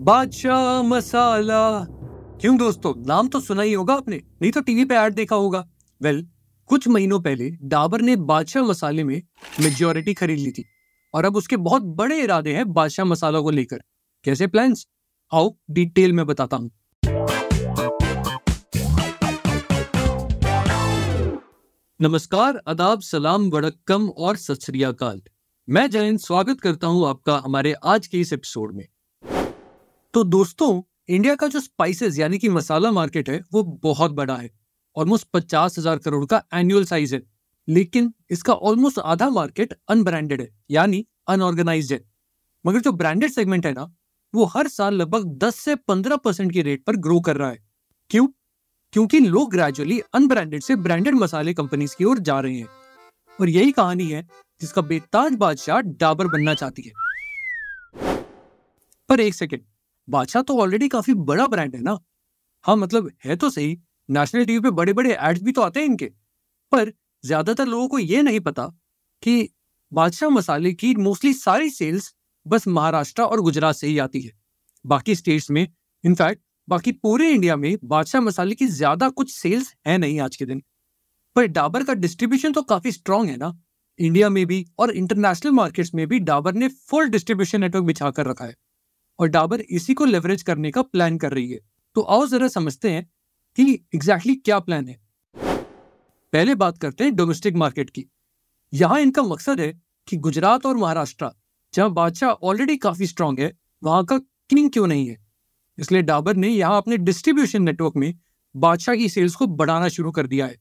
बादशाह मसाला। क्यों दोस्तों? नाम तो सुना ही होगा आपने नहीं तो टीवी पे ऐड देखा होगा। वेल well, कुछ महीनों पहले डाबर ने बादशाह मसाले में मेजोरिटी खरीद ली थी। और अब उसके बहुत बड़े इरादे हैं बादशाह मसाला को लेकर। कैसे प्लान्स आओ डिटेल में बताता हूँ। नमस्कार अदाब सलाम वड़क्कम और सत मैं जयंत स्वागत करता हूँ आपका हमारे आज के इस एपिसोड में। तो दोस्तों इंडिया का जो स्पाइसेस यानी कि मसाला मार्केट है, वो बहुत बड़ा है। ऑलमोस्ट पचास हज़ार करोड़ का एनुअल साइज़ है। लेकिन इसका ऑलमोस्ट आधा मार्केट अनब्रांडेड है, यानी अनऑर्गेनाइज है। मगर जो ब्रांडेड सेगमेंट है ना, वो हर साल लगभग 10 से 15 परसेंट की रेट पर ग्रो कर रहा है। क्यों? क्योंकि लोग ग्रेजुअली अनब्रांडेड से ब्रांडेड मसाले कंपनीज़ की ओर जा रहे हैं। और यही कहानी है, जिसका बेताज बादशाह डाबर बनना चाहती है। पर एक सेकेंड बादशाह तो ऑलरेडी काफ़ी बड़ा ब्रांड है ना। हाँ मतलब है तो सही। नेशनल टीवी पे बड़े बड़े एड्स भी तो आते हैं इनके। पर ज़्यादातर लोगों को ये नहीं पता कि बादशाह मसाले की मोस्टली सारी सेल्स बस महाराष्ट्र और गुजरात से ही आती है। बाकी स्टेट्स में इनफैक्ट बाकी पूरे इंडिया में बादशाह मसाले की ज़्यादा कुछ सेल्स है नहीं आज के दिन। पर डाबर का डिस्ट्रीब्यूशन तो काफ़ी स्ट्रांग है ना। इंडिया में भी और इंटरनेशनल मार्केट्स में भी डाबर ने फुल डिस्ट्रीब्यूशन नेटवर्क बिछा कर रखा है। और डाबर इसी को लेवरेज करने का प्लान कर रही है। तो आओ जरा समझते हैं कि एग्जैक्टली exactly क्या प्लान है। पहले बात करते हैं डोमेस्टिक मार्केट की। यहाँ इनका मकसद है कि गुजरात और महाराष्ट्र, जहाँ बादशाह ऑलरेडी काफ़ी स्ट्रांग है, वहाँ का किंग क्यों नहीं है? इसलिए डाबर ने यहाँ अपने डिस्ट्रीब्यूशन नेटवर्क में बादशाह की सेल्स को बढ़ाना शुरू कर दिया है।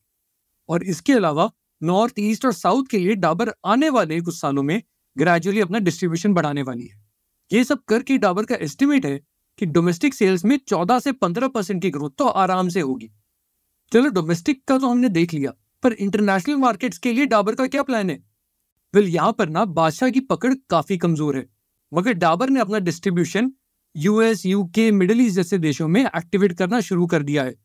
और इसके अलावा नॉर्थ ईस्ट और साउथ के लिए डाबर आने वाले कुछ सालों में ग्रेजुअली अपना डिस्ट्रीब्यूशन बढ़ाने वाली है। ये सब करके डाबर का एस्टिमेट है कि डोमेस्टिक सेल्स में 14 से 15 परसेंट की ग्रोथ तो आराम से होगी। चलो डोमेस्टिक का तो हमने देख लिया, पर इंटरनेशनल मार्केट्स के लिए डाबर का क्या प्लान है? वेल यहाँ पर ना बादशाह की पकड़ काफ़ी कमज़ोर है, मगर डाबर ने अपना distribution US UK middle east जैसे देशों में एक्टिवेट करना शुरू कर दिया है।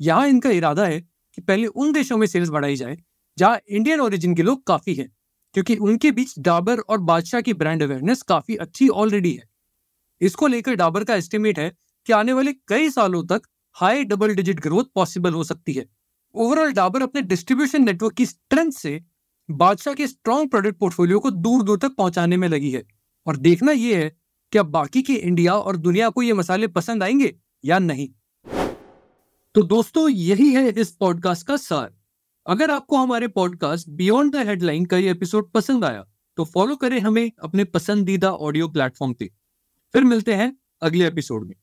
यहाँ इनका इरादा है कि पहले उन देशों में सेल्स बढ़ाई जाए, जहाँ इंडियन ओरिजिन के लोग काफ़ी हैं। क्योंकि उनके बीच डाबर और बादशाह की ब्रांड अवेयरनेस काफ़ी अच्छी ऑलरेडी है। इसको लेकर डाबर का एस्टिमेट है कि आने वाले कई सालों तक high double digit growth possible हो सकती है। ओवरऑल डाबर अपने डिस्ट्रीब्यूशन नेटवर्क की स्ट्रेंथ से बादशाह के स्ट्रॉन्ग प्रोडक्ट पोर्टफोलियो को दूर दूर तक पहुँचाने में लगी है। और देखना यह है कि अब बाकी के इंडिया और दुनिया को ये मसाले पसंद आएँगे या नहीं। तो दोस्तों, यही है इस पॉडकास्ट का सार। अगर आपको हमारे पॉडकास्ट बियॉन्ड द हेडलाइन का ये एपिसोड पसंद आया तो फॉलो करें हमें अपने पसंदीदा ऑडियो प्लेटफॉर्म पे। फिर मिलते हैं अगले एपिसोड में।